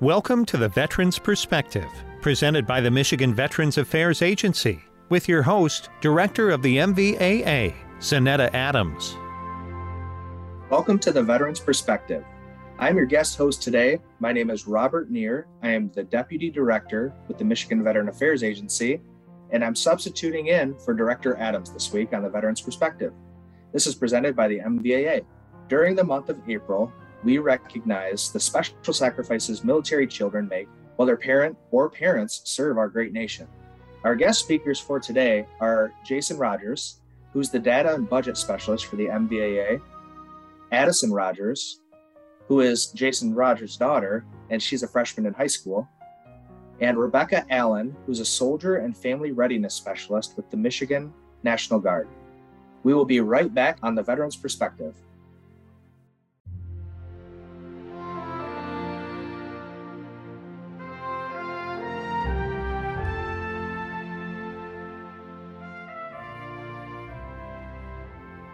Welcome to the Veterans Perspective, presented by the Michigan Veterans Affairs Agency, with your host, Director of the MVAA, Zaneta Adams. Welcome to the Veterans Perspective. I'm your guest host today. My name is Robert Neer. I am the Deputy Director with the Michigan Veteran Affairs Agency, and I'm substituting in for Director Adams this week on the Veterans Perspective. This is presented by the MVAA. During the month of April, we recognize the special sacrifices military children make while their parent or parents serve our great nation. Our guest speakers for today are Jason Rogers, who's the data and budget specialist for the MVAA, Addison Rogers, who is Jason Rogers' daughter, and she's a freshman in high school, and Rebecca Allen, who's a soldier and family readiness specialist with the Michigan National Guard. We will be right back on the Veterans Perspective.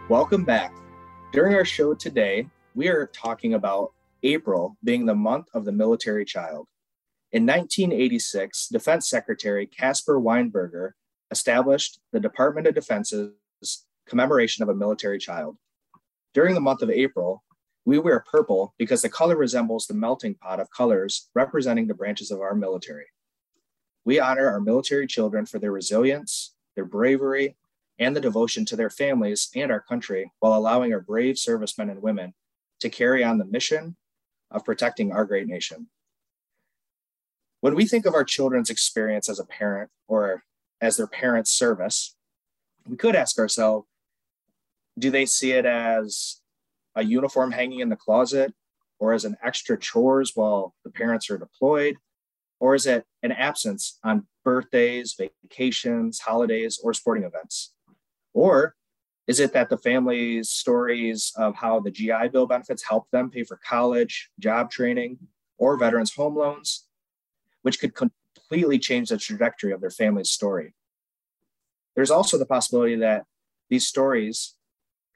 Welcome back. During our show today, we are talking about April being the month of the military child. In 1986, Defense Secretary Caspar Weinberger established the Department of Defense's commemoration of a military child. During the month of April, we wear purple because the color resembles the melting pot of colors representing the branches of our military. We honor our military children for their resilience, their bravery, and the devotion to their families and our country while allowing our brave servicemen and women to carry on the mission of protecting our great nation. When we think of our children's experience as a parent or as their parent's service, we could ask ourselves do they see it as a uniform hanging in the closet or as an extra chores while the parents are deployed? Or is it an absence on birthdays, vacations, holidays, or sporting events? Or is it that the family's stories of how the GI Bill benefits help them pay for college, job training, or veterans' home loans, which could completely change the trajectory of their family's story? There's also the possibility that these stories,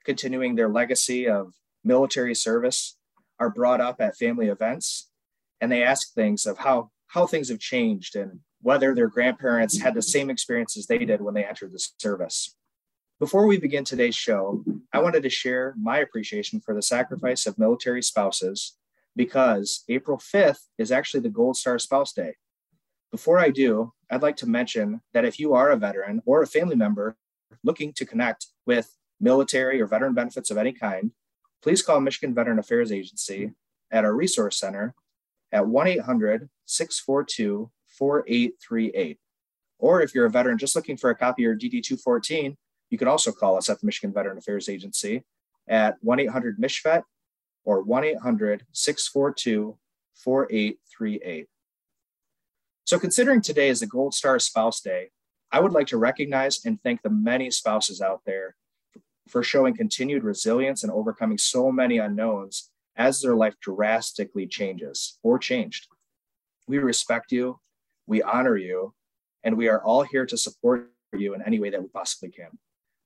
continuing their legacy of military service, are brought up at family events and they ask things of how, how things have changed and whether their grandparents had the same experiences they did when they entered the service. Before we begin today's show, I wanted to share my appreciation for the sacrifice of military spouses because April 5th is actually the Gold Star Spouse Day. Before I do, I'd like to mention that if you are a veteran or a family member looking to connect with military or veteran benefits of any kind, please call Michigan Veteran Affairs Agency at our resource center at 1 800 642 4838. Or if you're a veteran just looking for a copy of your DD 214, you can also call us at the Michigan Veteran Affairs Agency at 1 800 MICHVET or 1 800 642 4838. So, considering today is the Gold Star Spouse Day, I would like to recognize and thank the many spouses out there for showing continued resilience and overcoming so many unknowns as their life drastically changes or changed. We respect you, we honor you, and we are all here to support you in any way that we possibly can.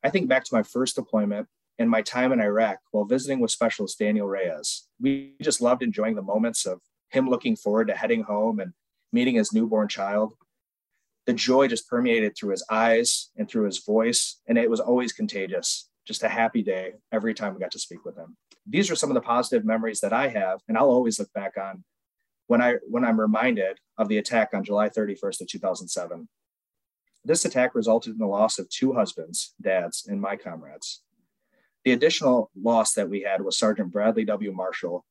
I think back to my first deployment and my time in Iraq while visiting with Specialist Daniel Reyes. We just loved enjoying the moments of him looking forward to heading home and meeting his newborn child. The joy just permeated through his eyes and through his voice, and it was always contagious. Just a happy day every time we got to speak with him. These are some of the positive memories that I have, and I'll always look back on when I when I'm reminded of the attack on July 31st of 2007. This attack resulted in the loss of two husbands, dads, and my comrades. The additional loss that we had was Sergeant Bradley W. Marshall,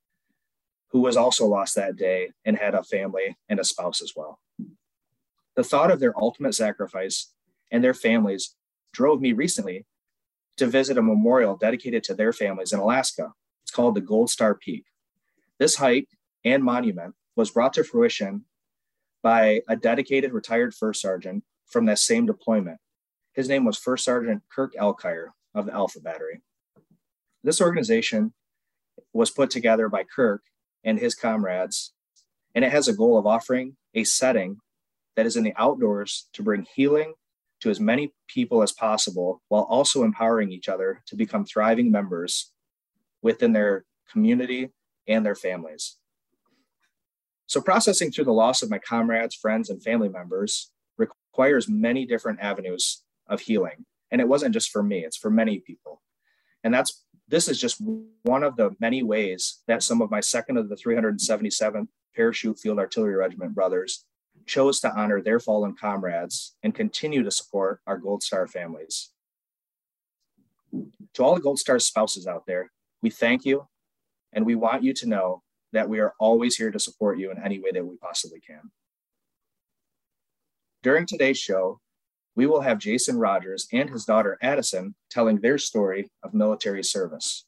who was also lost that day and had a family and a spouse as well. The thought of their ultimate sacrifice and their families drove me recently to visit a memorial dedicated to their families in Alaska. It's called the Gold Star Peak. This hike and monument was brought to fruition by a dedicated retired first sergeant from that same deployment. His name was First Sergeant Kirk Alkire of the Alpha Battery. This organization was put together by Kirk and his comrades, and it has a goal of offering a setting that is in the outdoors to bring healing to as many people as possible while also empowering each other to become thriving members within their community and their families. So, processing through the loss of my comrades, friends, and family members requires many different avenues of healing. And it wasn't just for me, it's for many people. And that's this is just one of the many ways that some of my second of the 377th Parachute Field Artillery Regiment brothers chose to honor their fallen comrades and continue to support our Gold Star families. To all the Gold Star spouses out there, we thank you and we want you to know that we are always here to support you in any way that we possibly can. During today's show, we will have Jason Rogers and his daughter Addison telling their story of military service.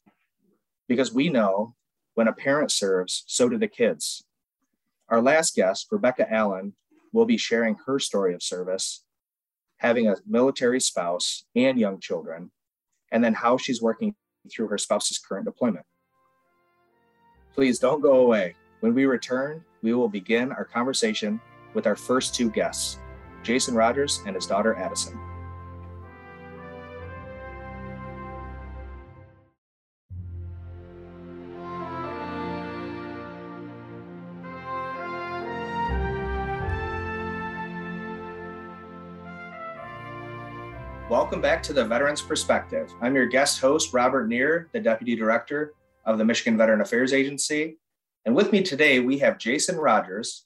Because we know when a parent serves, so do the kids. Our last guest, Rebecca Allen, will be sharing her story of service, having a military spouse and young children, and then how she's working through her spouse's current deployment. Please don't go away. When we return, we will begin our conversation with our first two guests, Jason Rogers and his daughter Addison. Welcome back to the Veterans Perspective. I'm your guest host, Robert Neer, the Deputy Director of the Michigan Veteran Affairs Agency. And with me today, we have Jason Rogers,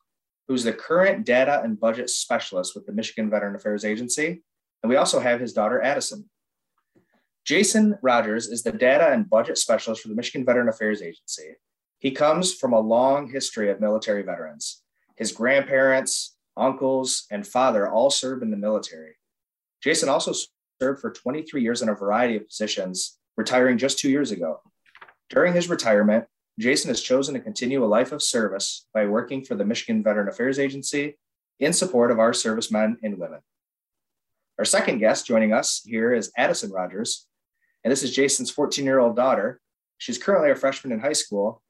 who's the current data and budget specialist with the Michigan Veteran Affairs Agency. And we also have his daughter, Addison. Jason Rogers is the data and budget specialist for the Michigan Veteran Affairs Agency. He comes from a long history of military veterans. His grandparents, uncles, and father all served in the military. Jason also served for 23 years in a variety of positions, retiring just two years ago. During his retirement, Jason has chosen to continue a life of service by working for the Michigan Veteran Affairs Agency in support of our servicemen and women. Our second guest joining us here is Addison Rogers, and this is Jason's 14 year old daughter. She's currently a freshman in high school.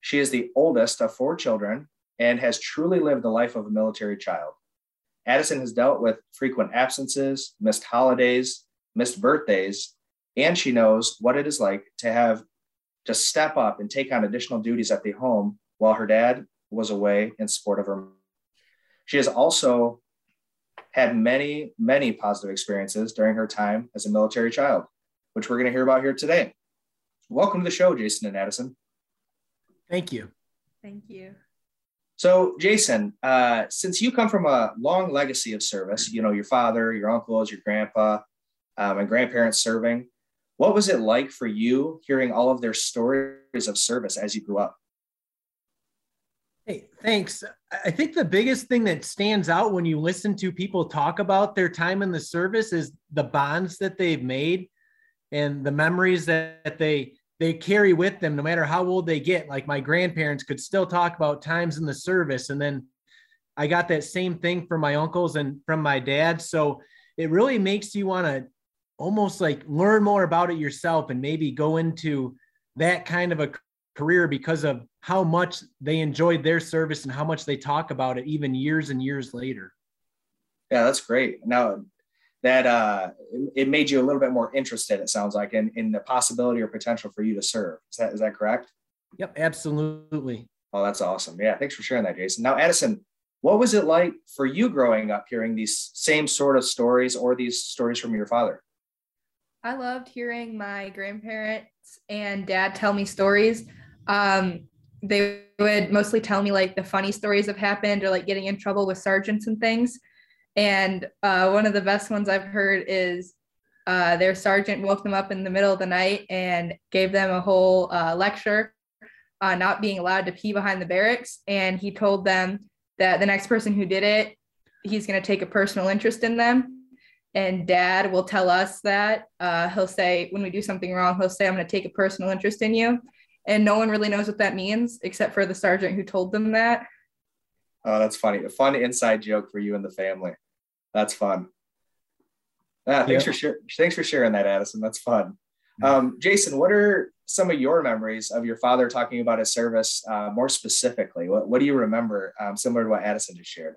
She is the oldest of four children and has truly lived the life of a military child. Addison has dealt with frequent absences, missed holidays, missed birthdays, and she knows what it is like to have to step up and take on additional duties at the home while her dad was away in support of her. She has also had many, many positive experiences during her time as a military child, which we're going to hear about here today. Welcome to the show, Jason and Addison. Thank you. Thank you. So, Jason, uh, since you come from a long legacy of service, you know, your father, your uncles, your grandpa, um, and grandparents serving, what was it like for you hearing all of their stories of service as you grew up? Hey, thanks. I think the biggest thing that stands out when you listen to people talk about their time in the service is the bonds that they've made and the memories that they they carry with them no matter how old they get. Like my grandparents could still talk about times in the service and then I got that same thing from my uncles and from my dad. So it really makes you want to almost like learn more about it yourself and maybe go into that kind of a career because of how much they enjoyed their service and how much they talk about it even years and years later. Yeah, that's great. Now that uh, it made you a little bit more interested, it sounds like, in, in the possibility or potential for you to serve. Is that is that correct? Yep, absolutely. Oh, that's awesome. Yeah, thanks for sharing that, Jason. Now, Addison, what was it like for you growing up hearing these same sort of stories or these stories from your father? I loved hearing my grandparents and dad tell me stories. Um, they would mostly tell me like the funny stories have happened or like getting in trouble with sergeants and things. And uh, one of the best ones I've heard is uh, their sergeant woke them up in the middle of the night and gave them a whole uh, lecture on not being allowed to pee behind the barracks. And he told them that the next person who did it, he's going to take a personal interest in them and dad will tell us that uh, he'll say when we do something wrong he'll say i'm going to take a personal interest in you and no one really knows what that means except for the sergeant who told them that. Oh that's funny. A fun inside joke for you and the family. That's fun. Ah, thanks yeah. for sure thanks for sharing that addison. That's fun. Um, jason what are some of your memories of your father talking about his service uh, more specifically? What, what do you remember um, similar to what addison just shared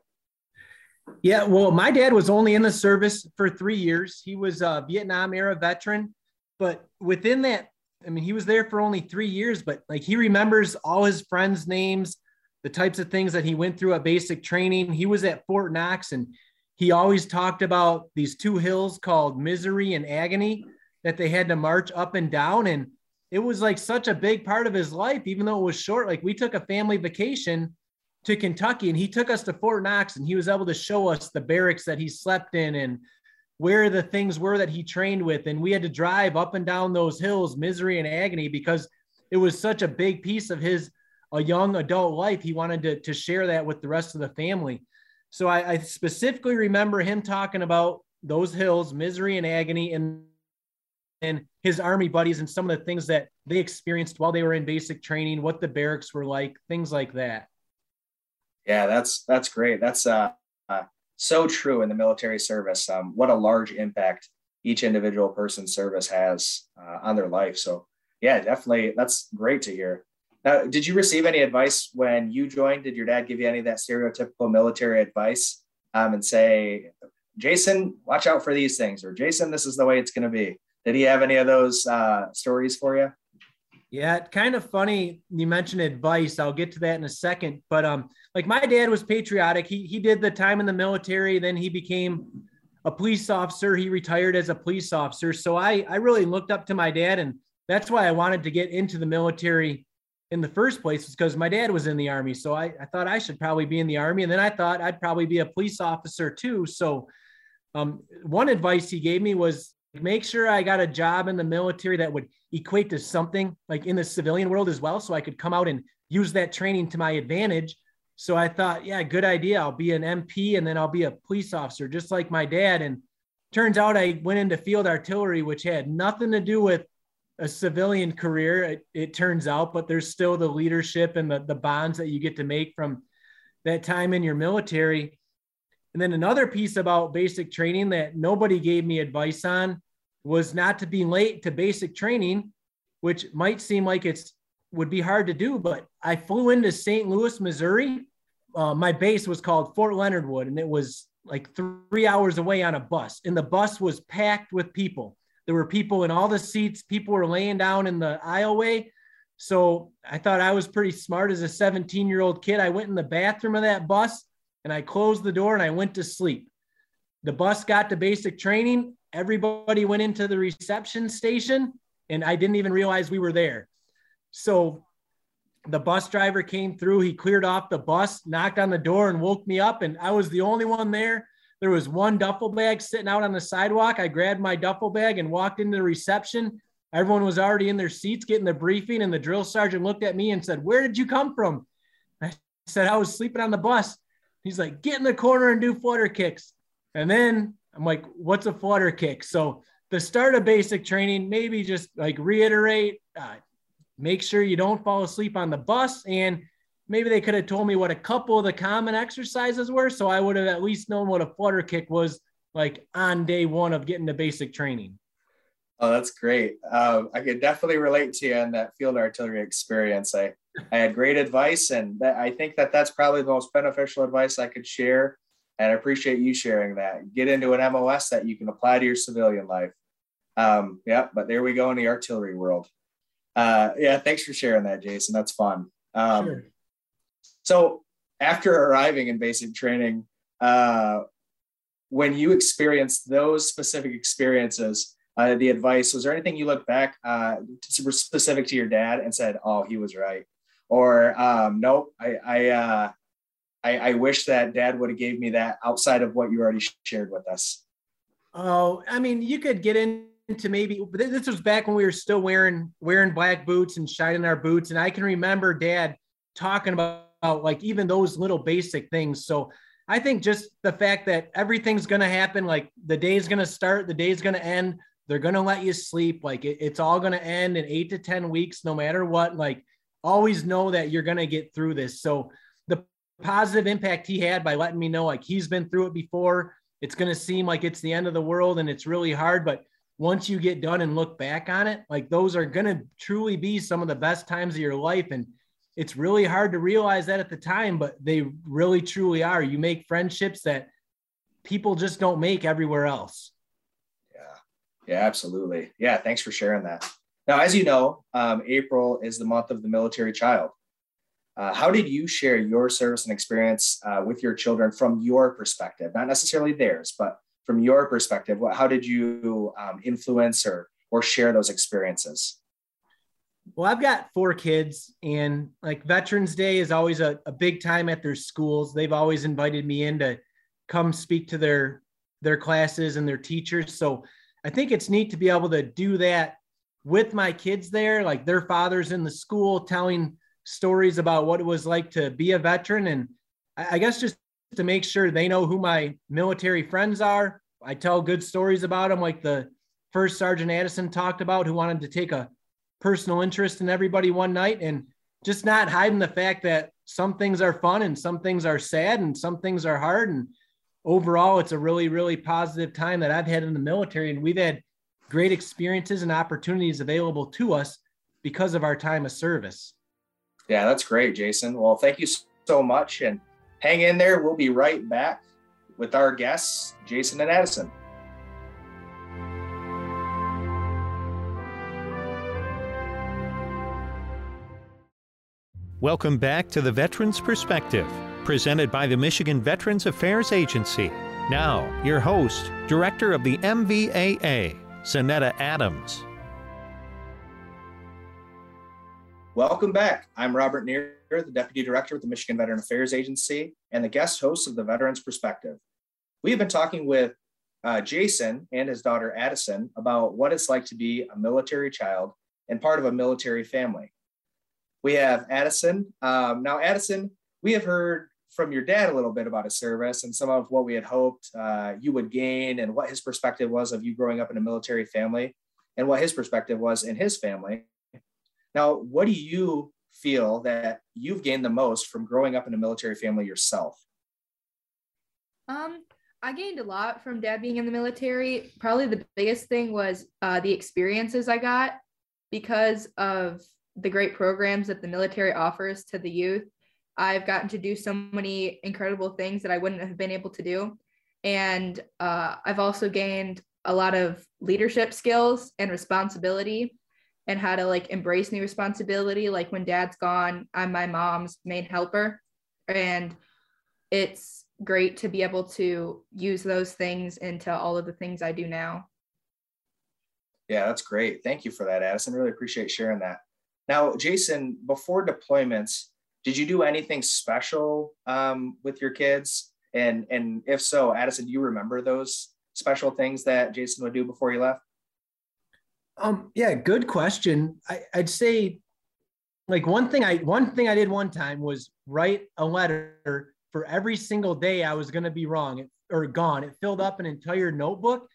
yeah, well, my dad was only in the service for three years. He was a Vietnam era veteran, but within that, I mean, he was there for only three years, but like he remembers all his friends' names, the types of things that he went through at basic training. He was at Fort Knox and he always talked about these two hills called misery and agony that they had to march up and down. And it was like such a big part of his life, even though it was short. Like we took a family vacation to Kentucky and he took us to Fort Knox and he was able to show us the barracks that he slept in and where the things were that he trained with. And we had to drive up and down those hills, misery and agony, because it was such a big piece of his a young adult life. He wanted to, to share that with the rest of the family. So I, I specifically remember him talking about those hills, misery and agony, and and his army buddies and some of the things that they experienced while they were in basic training, what the barracks were like, things like that. Yeah, that's that's great. That's uh, uh so true in the military service. Um, what a large impact each individual person's service has uh, on their life. So yeah, definitely, that's great to hear. Now, did you receive any advice when you joined? Did your dad give you any of that stereotypical military advice um, and say, Jason, watch out for these things, or Jason, this is the way it's going to be? Did he have any of those uh, stories for you? Yeah, kind of funny. You mentioned advice. I'll get to that in a second. But um, like my dad was patriotic. He he did the time in the military. Then he became a police officer. He retired as a police officer. So I I really looked up to my dad, and that's why I wanted to get into the military in the first place. Is because my dad was in the army. So I I thought I should probably be in the army, and then I thought I'd probably be a police officer too. So um, one advice he gave me was make sure I got a job in the military that would equate to something like in the civilian world as well. So I could come out and use that training to my advantage. So I thought, yeah, good idea. I'll be an MP and then I'll be a police officer, just like my dad. And turns out I went into field artillery, which had nothing to do with a civilian career, it, it turns out, but there's still the leadership and the, the bonds that you get to make from that time in your military. And then another piece about basic training that nobody gave me advice on was not to be late to basic training, which might seem like it's would be hard to do, but I flew into St. Louis, Missouri. Uh, my base was called Fort Leonard Wood, and it was like three hours away on a bus. And the bus was packed with people. There were people in all the seats. People were laying down in the aisleway. So I thought I was pretty smart as a 17 year old kid. I went in the bathroom of that bus and I closed the door and I went to sleep. The bus got to basic training. Everybody went into the reception station, and I didn't even realize we were there. So the bus driver came through. He cleared off the bus, knocked on the door, and woke me up. And I was the only one there. There was one duffel bag sitting out on the sidewalk. I grabbed my duffel bag and walked into the reception. Everyone was already in their seats getting the briefing, and the drill sergeant looked at me and said, Where did you come from? I said, I was sleeping on the bus. He's like, get in the corner and do flutter kicks. And then I'm like, what's a flutter kick? So the start of basic training, maybe just like reiterate, uh, make sure you don't fall asleep on the bus. And maybe they could have told me what a couple of the common exercises were. So I would have at least known what a flutter kick was like on day one of getting to basic training. Oh, that's great. Um, I could definitely relate to you on that field artillery experience. I, I had great advice, and that, I think that that's probably the most beneficial advice I could share. And I appreciate you sharing that. Get into an MOS that you can apply to your civilian life. Um, yeah, but there we go in the artillery world. Uh, yeah, thanks for sharing that, Jason. That's fun. Um, sure. So, after arriving in basic training, uh, when you experienced those specific experiences, uh, the advice was there anything you look back uh, specific to your dad and said oh he was right or um, nope i I, uh, I, I wish that dad would have gave me that outside of what you already shared with us oh i mean you could get into maybe this was back when we were still wearing wearing black boots and shining our boots and i can remember dad talking about, about like even those little basic things so I think just the fact that everything's going to happen, like the day's going to start, the day's going to end. They're going to let you sleep. Like it, it's all going to end in eight to 10 weeks, no matter what. Like always know that you're going to get through this. So the positive impact he had by letting me know, like he's been through it before. It's going to seem like it's the end of the world and it's really hard. But once you get done and look back on it, like those are going to truly be some of the best times of your life. And it's really hard to realize that at the time, but they really truly are. You make friendships that people just don't make everywhere else. Yeah, Yeah, absolutely. Yeah, thanks for sharing that. Now, as you know, um, April is the month of the military child. Uh, how did you share your service and experience uh, with your children from your perspective, not necessarily theirs, but from your perspective? What, how did you um, influence or or share those experiences? Well, I've got four kids, and like Veterans Day is always a, a big time at their schools. They've always invited me in to come speak to their their classes and their teachers. So I think it's neat to be able to do that with my kids there, like their fathers in the school telling stories about what it was like to be a veteran. And I guess just to make sure they know who my military friends are. I tell good stories about them, like the first Sergeant Addison talked about, who wanted to take a personal interest in everybody one night and just not hiding the fact that some things are fun and some things are sad and some things are hard. And overall, it's a really, really positive time that I've had in the military. And we've had great experiences and opportunities available to us because of our time of service. Yeah, that's great, Jason. Well, thank you so much. And hang in there. We'll be right back with our guests, Jason and Addison. Welcome back to the Veterans Perspective, presented by the Michigan Veterans Affairs Agency. Now, your host, Director of the MVAA, Zaneta Adams. Welcome back. I'm Robert Neer, the Deputy Director with the Michigan Veteran Affairs Agency and the guest host of the Veterans Perspective. We have been talking with uh, Jason and his daughter Addison about what it's like to be a military child and part of a military family. We have Addison. Um, now, Addison, we have heard from your dad a little bit about his service and some of what we had hoped uh, you would gain and what his perspective was of you growing up in a military family and what his perspective was in his family. Now, what do you feel that you've gained the most from growing up in a military family yourself? Um, I gained a lot from dad being in the military. Probably the biggest thing was uh, the experiences I got because of the great programs that the military offers to the youth. I've gotten to do so many incredible things that I wouldn't have been able to do. And uh, I've also gained a lot of leadership skills and responsibility and how to like embrace new responsibility. Like when dad's gone, I'm my mom's main helper. And it's great to be able to use those things into all of the things I do now. Yeah, that's great. Thank you for that, Addison. Really appreciate sharing that. Now, Jason, before deployments, did you do anything special um, with your kids? And and if so, Addison, do you remember those special things that Jason would do before he left? Um, yeah, good question. I, I'd say like one thing I one thing I did one time was write a letter for every single day I was going to be wrong or gone. It filled up an entire notebook,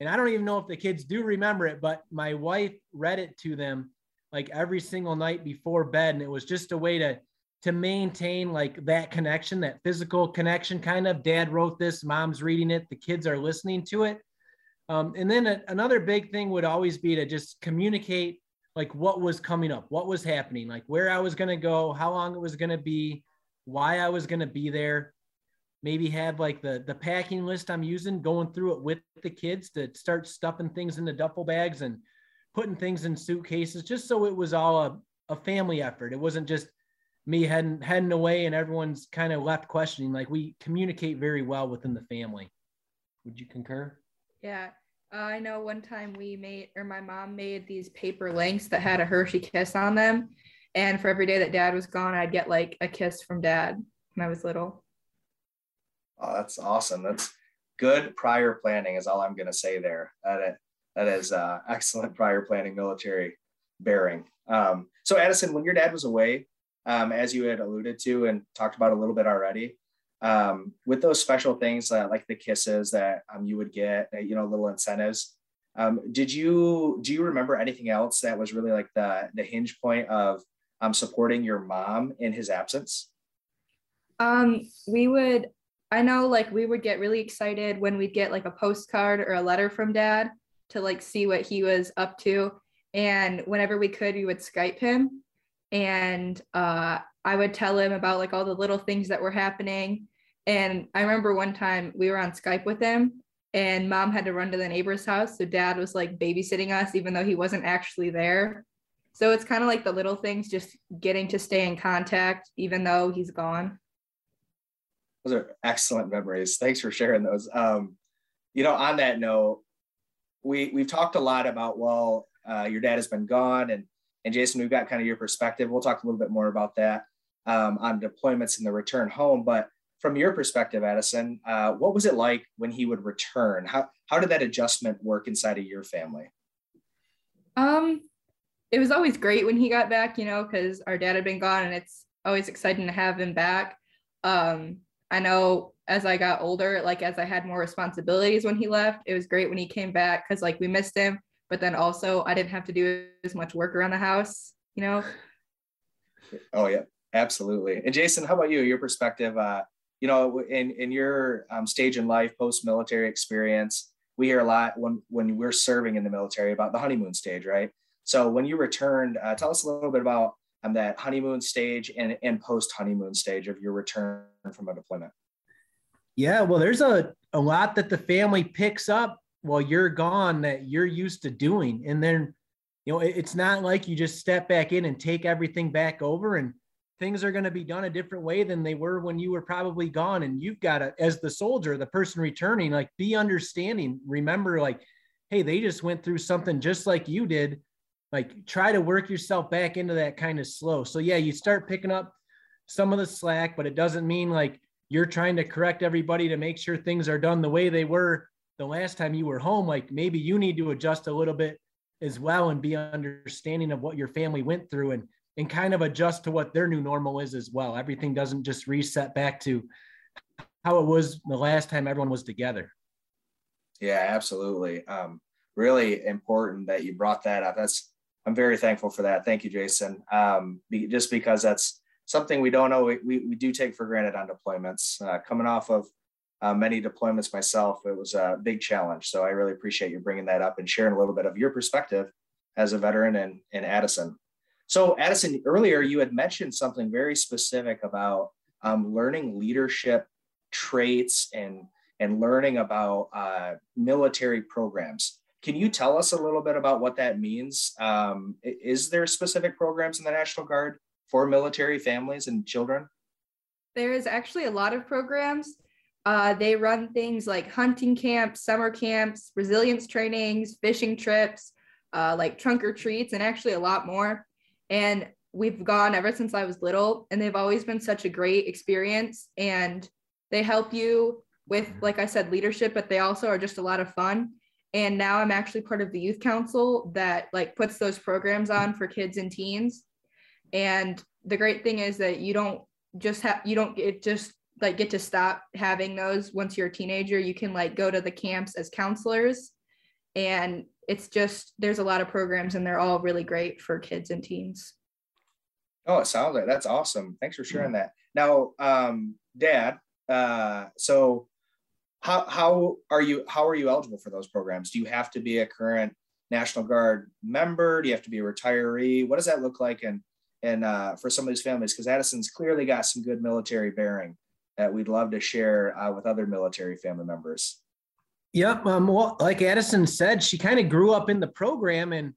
and I don't even know if the kids do remember it, but my wife read it to them like every single night before bed and it was just a way to to maintain like that connection that physical connection kind of dad wrote this mom's reading it the kids are listening to it um, and then a, another big thing would always be to just communicate like what was coming up what was happening like where i was going to go how long it was going to be why i was going to be there maybe have like the the packing list i'm using going through it with the kids to start stuffing things into duffel bags and putting things in suitcases just so it was all a, a family effort. It wasn't just me heading heading away and everyone's kind of left questioning. Like we communicate very well within the family. Would you concur? Yeah. Uh, I know one time we made, or my mom made these paper links that had a Hershey kiss on them. And for every day that dad was gone, I'd get like a kiss from dad when I was little. Oh, that's awesome. That's good prior planning, is all I'm going to say there. That that is uh, excellent prior planning military bearing. Um, so Addison, when your dad was away, um, as you had alluded to and talked about a little bit already, um, with those special things uh, like the kisses that um, you would get, uh, you know, little incentives. Um, did you do you remember anything else that was really like the the hinge point of um, supporting your mom in his absence? Um, we would. I know, like we would get really excited when we'd get like a postcard or a letter from dad to like see what he was up to. And whenever we could, we would Skype him. And uh, I would tell him about like all the little things that were happening. And I remember one time we were on Skype with him and mom had to run to the neighbor's house. So dad was like babysitting us, even though he wasn't actually there. So it's kind of like the little things, just getting to stay in contact, even though he's gone. Those are excellent memories. Thanks for sharing those. Um, you know, on that note, we we've talked a lot about well, uh, your dad has been gone, and and Jason, we've got kind of your perspective. We'll talk a little bit more about that um, on deployments and the return home. But from your perspective, Addison, uh, what was it like when he would return? How how did that adjustment work inside of your family? Um, it was always great when he got back, you know, because our dad had been gone, and it's always exciting to have him back. Um, I know as I got older, like as I had more responsibilities when he left, it was great when he came back because like we missed him, but then also I didn't have to do as much work around the house, you know. Oh yeah, absolutely. And Jason, how about you? Your perspective, uh, you know, in in your um, stage in life, post military experience, we hear a lot when when we're serving in the military about the honeymoon stage, right? So when you returned, uh, tell us a little bit about um, that honeymoon stage and, and post honeymoon stage of your return from a deployment? Yeah, well, there's a, a lot that the family picks up while you're gone that you're used to doing. And then, you know, it, it's not like you just step back in and take everything back over and things are going to be done a different way than they were when you were probably gone. And you've got to, as the soldier, the person returning, like be understanding. Remember, like, hey, they just went through something just like you did like try to work yourself back into that kind of slow. So yeah, you start picking up some of the slack, but it doesn't mean like you're trying to correct everybody to make sure things are done the way they were the last time you were home. Like maybe you need to adjust a little bit as well and be understanding of what your family went through and and kind of adjust to what their new normal is as well. Everything doesn't just reset back to how it was the last time everyone was together. Yeah, absolutely. Um, really important that you brought that up. That's I'm very thankful for that. Thank you, Jason. Um, be, just because that's something we don't know, we, we, we do take for granted on deployments. Uh, coming off of uh, many deployments myself, it was a big challenge. So I really appreciate you bringing that up and sharing a little bit of your perspective as a veteran in, in Addison. So, Addison, earlier you had mentioned something very specific about um, learning leadership traits and and learning about uh, military programs. Can you tell us a little bit about what that means? Um, is there specific programs in the National Guard for military families and children? There is actually a lot of programs. Uh, they run things like hunting camps, summer camps, resilience trainings, fishing trips, uh, like trunk or treats, and actually a lot more. And we've gone ever since I was little, and they've always been such a great experience. And they help you with, like I said, leadership, but they also are just a lot of fun and now i'm actually part of the youth council that like puts those programs on for kids and teens and the great thing is that you don't just have you don't get just like get to stop having those once you're a teenager. You can like go to the camps as counselors. And it's just there's a lot of programs and they're all really great for kids and teens. Oh it sounds like that's awesome. Thanks for sharing that. Now um dad uh so how how are you how are you eligible for those programs? Do you have to be a current National Guard member? Do you have to be a retiree? What does that look like? And and uh, for some of these families, because Addison's clearly got some good military bearing that we'd love to share uh, with other military family members. Yep. Um, well, like Addison said, she kind of grew up in the program and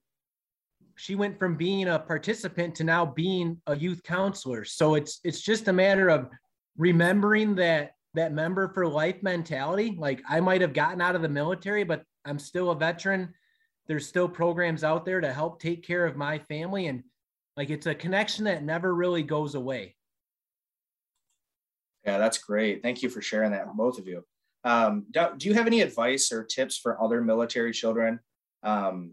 she went from being a participant to now being a youth counselor. So it's it's just a matter of remembering that that member for life mentality. Like I might have gotten out of the military, but I'm still a veteran. There's still programs out there to help take care of my family. And like it's a connection that never really goes away. Yeah, that's great. Thank you for sharing that, both of you. Um, do, do, you have any advice or tips for other military children? Um,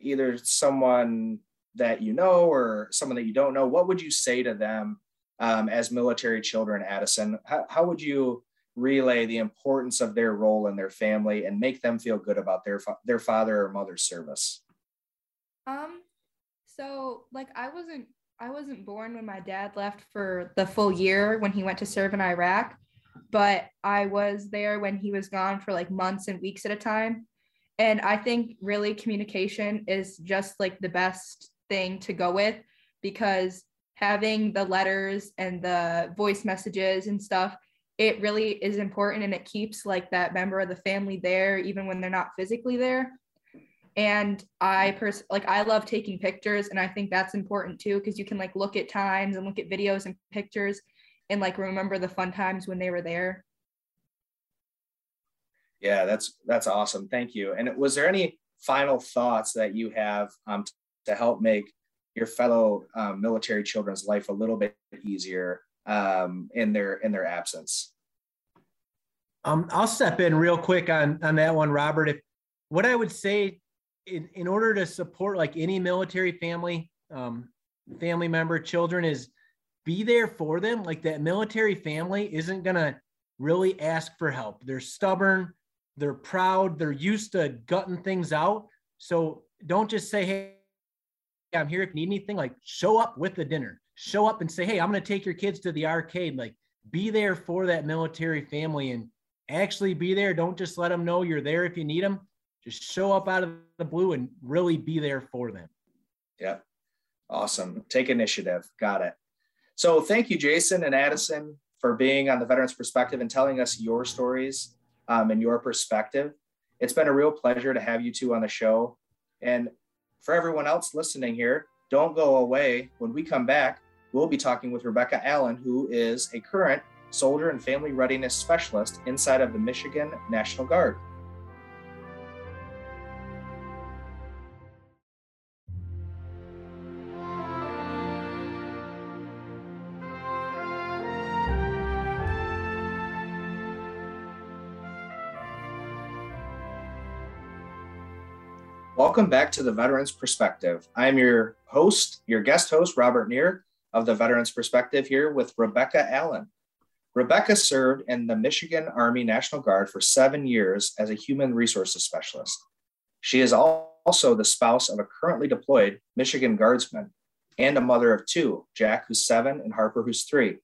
either someone that you know or someone that you don't know, what would you say to them um, as military children, Addison? How, how would you relay the importance of their role in their family and make them feel good about their their father or mother's service? Um, so like I wasn't I wasn't born when my dad left for the full year when he went to serve in Iraq, but I was there when he was gone for like months and weeks at a time. And I think really communication is just like the best thing to go with because having the letters and the voice messages and stuff it really is important and it keeps like that member of the family there even when they're not physically there and I pers- like I love taking pictures and I think that's important too because you can like look at times and look at videos and pictures and like remember the fun times when they were there. Yeah, that's that's awesome. Thank you. And was there any final thoughts that you have um, to help make your fellow um, military children's life a little bit easier um, in their in their absence? Um, I'll step in real quick on on that one, Robert. If what I would say in, in order to support like any military family, um, family member, children is be there for them. Like that military family isn't gonna really ask for help. They're stubborn, they're proud, they're used to gutting things out. So don't just say, hey, I'm here if you need anything. Like show up with the dinner. Show up and say, hey, I'm gonna take your kids to the arcade. Like be there for that military family and actually be there. Don't just let them know you're there if you need them. Just show up out of the blue and really be there for them. Yeah. Awesome. Take initiative. Got it. So thank you, Jason and Addison, for being on the Veterans Perspective and telling us your stories um, and your perspective. It's been a real pleasure to have you two on the show. And for everyone else listening here, don't go away. When we come back, we'll be talking with Rebecca Allen, who is a current Soldier and Family Readiness Specialist inside of the Michigan National Guard. Welcome back to the Veterans Perspective. I am your host, your guest host, Robert Neer of the Veterans Perspective, here with Rebecca Allen. Rebecca served in the Michigan Army National Guard for seven years as a human resources specialist. She is also the spouse of a currently deployed Michigan Guardsman and a mother of two, Jack, who's seven, and Harper, who's three.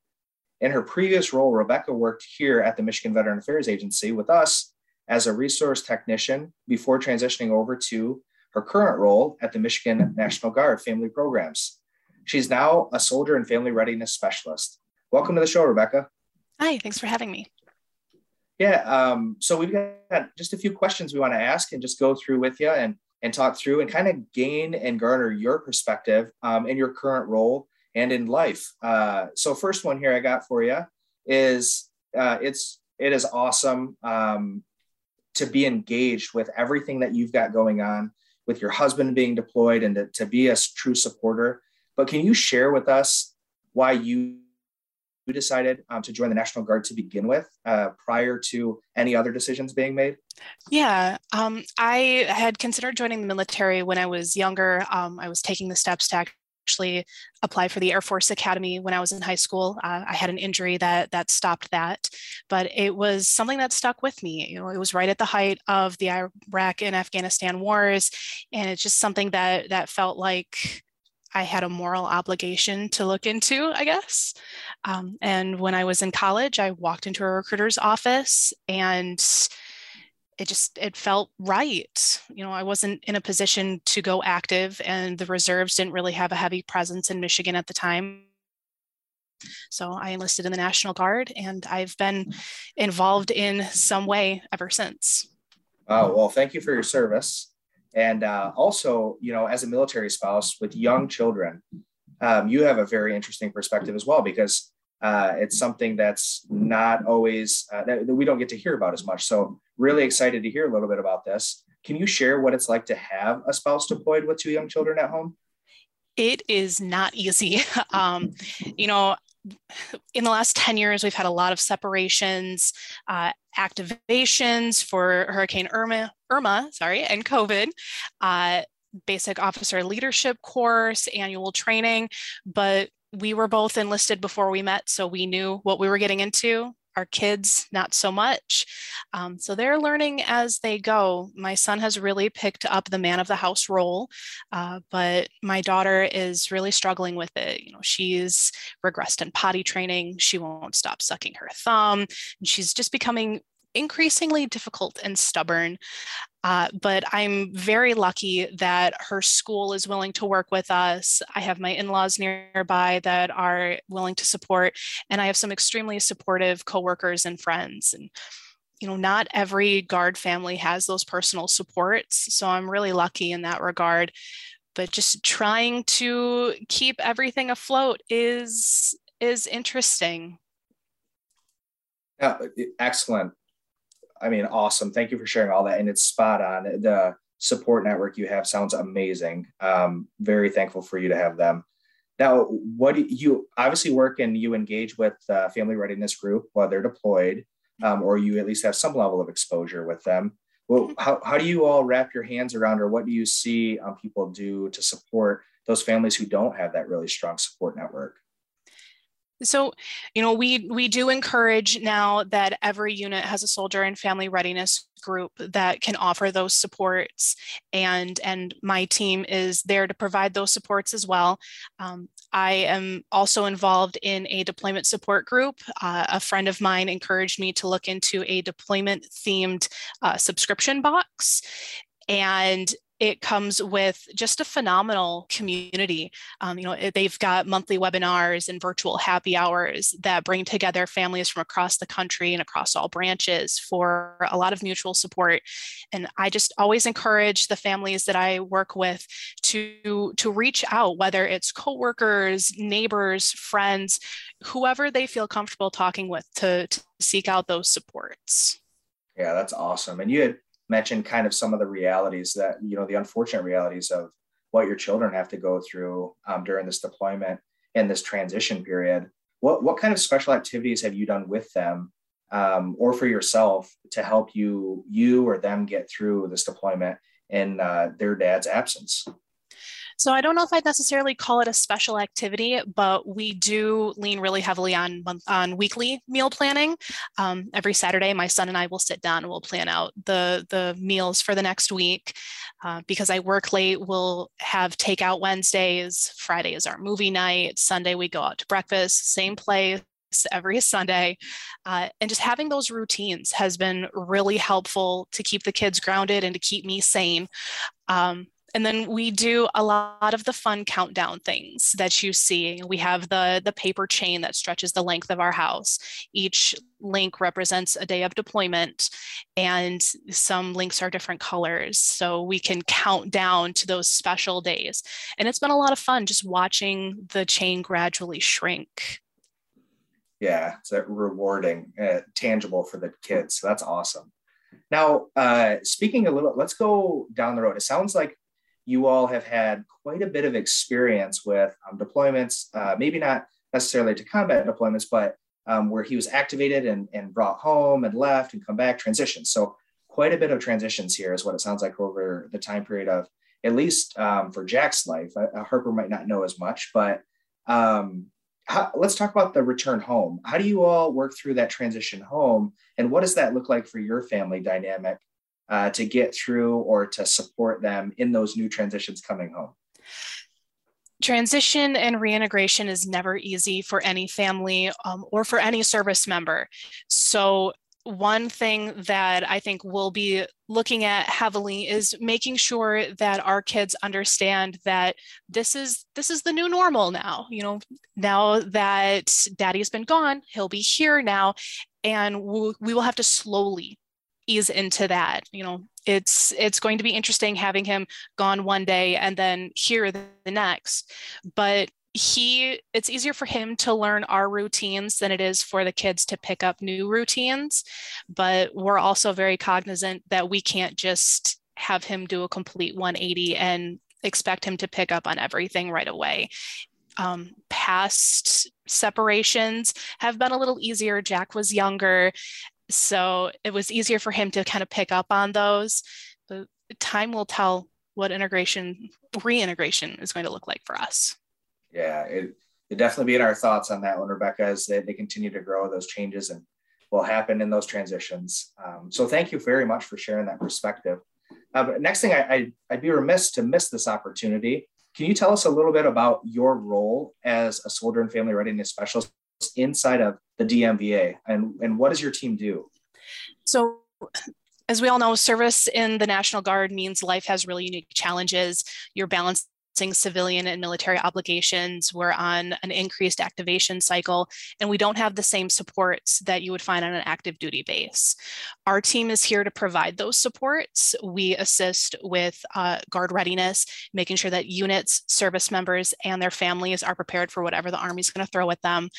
In her previous role, Rebecca worked here at the Michigan Veteran Affairs Agency with us as a resource technician before transitioning over to her current role at the Michigan National Guard Family Programs. She's now a soldier and family readiness specialist. Welcome to the show, Rebecca. Hi, thanks for having me. Yeah, um, so we've got just a few questions we want to ask and just go through with you and and talk through and kind of gain and garner your perspective um, in your current role and in life. Uh, so first one here I got for you is uh, it's it is awesome um, to be engaged with everything that you've got going on with your husband being deployed and to, to be a true supporter. But can you share with us why you decided um, to join the National Guard to begin with, uh, prior to any other decisions being made? Yeah, um, I had considered joining the military when I was younger. Um, I was taking the steps to actually apply for the Air Force Academy when I was in high school. Uh, I had an injury that that stopped that, but it was something that stuck with me. You know, it was right at the height of the Iraq and Afghanistan wars, and it's just something that that felt like I had a moral obligation to look into, I guess. Um, and when I was in college, I walked into a recruiter's office and it just it felt right. You know i wasn't in a position to go active and the reserves didn't really have a heavy presence in michigan at the time. So i enlisted in the national guard and i've been involved in some way ever since. Oh well thank you for your service. And uh, also, you know, as a military spouse with young children, um, you have a very interesting perspective as well because uh, it's something that's not always uh, that we don't get to hear about as much. So, really excited to hear a little bit about this. Can you share what it's like to have a spouse deployed with two young children at home? It is not easy. Um, you know, in the last 10 years, we've had a lot of separations, uh, activations for Hurricane Irma, Irma, sorry, and COVID, uh, basic officer leadership course, annual training, but we were both enlisted before we met, so we knew what we were getting into our kids not so much. Um, so they're learning as they go. My son has really picked up the man of the house role uh, but my daughter is really struggling with it. You know she's regressed in potty training. She won't stop sucking her thumb. And she's just becoming increasingly difficult and stubborn. Uh, but I'm very lucky that her school is willing to work with us. I have my in laws nearby that are willing to support, and I have some extremely supportive coworkers and friends. And you know, not every guard family has those personal supports. So I'm really lucky in that regard. But just trying to keep everything afloat is is interesting. Yeah, excellent. I mean, awesome. Thank you for sharing all that. And it's spot on. The support network you have sounds amazing. Um, very thankful for you to have them. Now, what do you obviously work and you engage with uh, family readiness group while they're deployed, um, or you at least have some level of exposure with them. Well, mm-hmm. how, how do you all wrap your hands around, or what do you see um, people do to support those families who don't have that really strong support network? So, you know, we we do encourage now that every unit has a soldier and family readiness group that can offer those supports, and and my team is there to provide those supports as well. Um, I am also involved in a deployment support group. Uh, a friend of mine encouraged me to look into a deployment themed uh, subscription box, and it comes with just a phenomenal community. Um, you know, they've got monthly webinars and virtual happy hours that bring together families from across the country and across all branches for a lot of mutual support. And I just always encourage the families that I work with to to reach out, whether it's coworkers, neighbors, friends, whoever they feel comfortable talking with, to, to seek out those supports. Yeah, that's awesome. And you had mentioned kind of some of the realities that you know the unfortunate realities of what your children have to go through um, during this deployment and this transition period. What what kind of special activities have you done with them um, or for yourself to help you you or them get through this deployment in uh, their dad's absence so I don't know if I'd necessarily call it a special activity, but we do lean really heavily on on weekly meal planning. Um, every Saturday, my son and I will sit down and we'll plan out the the meals for the next week. Uh, because I work late, we'll have takeout Wednesdays. Friday is our movie night. Sunday we go out to breakfast, same place every Sunday. Uh, and just having those routines has been really helpful to keep the kids grounded and to keep me sane. Um, and then we do a lot of the fun countdown things that you see. We have the, the paper chain that stretches the length of our house. Each link represents a day of deployment, and some links are different colors. So we can count down to those special days. And it's been a lot of fun just watching the chain gradually shrink. Yeah, it's rewarding, uh, tangible for the kids. So that's awesome. Now, uh, speaking a little, let's go down the road. It sounds like you all have had quite a bit of experience with um, deployments, uh, maybe not necessarily to combat deployments, but um, where he was activated and, and brought home and left and come back, transitions. So quite a bit of transitions here is what it sounds like over the time period of at least um, for Jack's life. Uh, Harper might not know as much, but um, how, let's talk about the return home. How do you all work through that transition home, and what does that look like for your family dynamic uh, to get through or to support them in those new transitions coming home? Transition and reintegration is never easy for any family um, or for any service member. So, one thing that I think we'll be looking at heavily is making sure that our kids understand that this is this is the new normal now. You know, now that daddy's been gone, he'll be here now, and we we will have to slowly ease into that you know it's it's going to be interesting having him gone one day and then here the next but he it's easier for him to learn our routines than it is for the kids to pick up new routines but we're also very cognizant that we can't just have him do a complete 180 and expect him to pick up on everything right away um, past separations have been a little easier. Jack was younger. So it was easier for him to kind of pick up on those. But time will tell what integration, reintegration is going to look like for us. Yeah, it, it definitely be in our thoughts on that one, Rebecca, as they, they continue to grow those changes and will happen in those transitions. Um, so thank you very much for sharing that perspective. Uh, next thing, I, I, I'd be remiss to miss this opportunity. Can you tell us a little bit about your role as a soldier and family readiness specialist inside of the DMVA and, and what does your team do? So as we all know, service in the National Guard means life has really unique challenges. You're balancing balancing civilian and military obligations. We're on an increased activation cycle, and we don't have the same supports that you would find on an active duty base. Our team is here to provide those supports. We assist with uh, guard readiness, making sure that units, service members, and their families are prepared for whatever the Army's going to throw at them,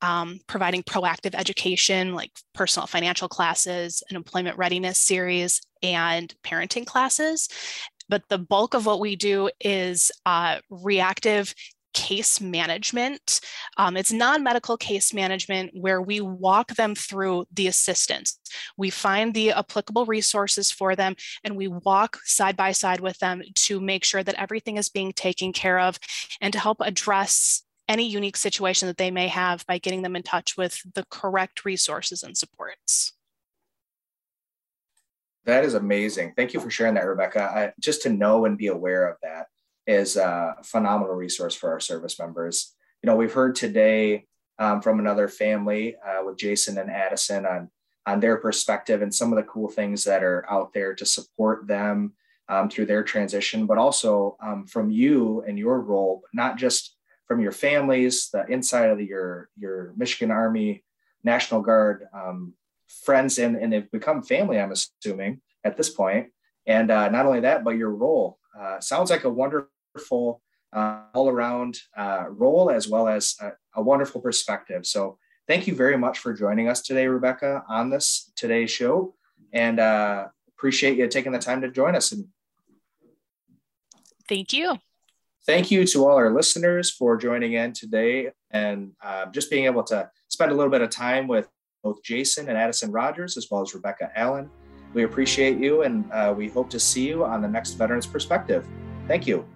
um, providing proactive education like personal financial classes, an employment readiness series, and parenting classes. But the bulk of what we do is uh, reactive case management. Um, it's non medical case management where we walk them through the assistance. We find the applicable resources for them and we walk side by side with them to make sure that everything is being taken care of and to help address any unique situation that they may have by getting them in touch with the correct resources and supports. That is amazing. Thank you for sharing that, Rebecca. I, just to know and be aware of that is a phenomenal resource for our service members. You know, we've heard today um, from another family uh, with Jason and Addison on on their perspective and some of the cool things that are out there to support them um, through their transition, but also um, from you and your role, not just from your families, the inside of the, your your Michigan Army National Guard um, friends, and and they've become family. I'm assuming at this point. and uh, not only that, but your role uh, sounds like a wonderful uh, all around uh, role as well as a, a, wonderful perspective. So thank you very much for joining us today, Rebecca, on this today's show, and uh, appreciate you taking the time to join us. And thank you. Thank you to all our listeners for joining in today and uh, just being able to spend a little bit of time with both Jason and Addison Rogers, as well as Rebecca Allen. We appreciate you and uh, we hope to see you on the next Veterans Perspective. Thank you.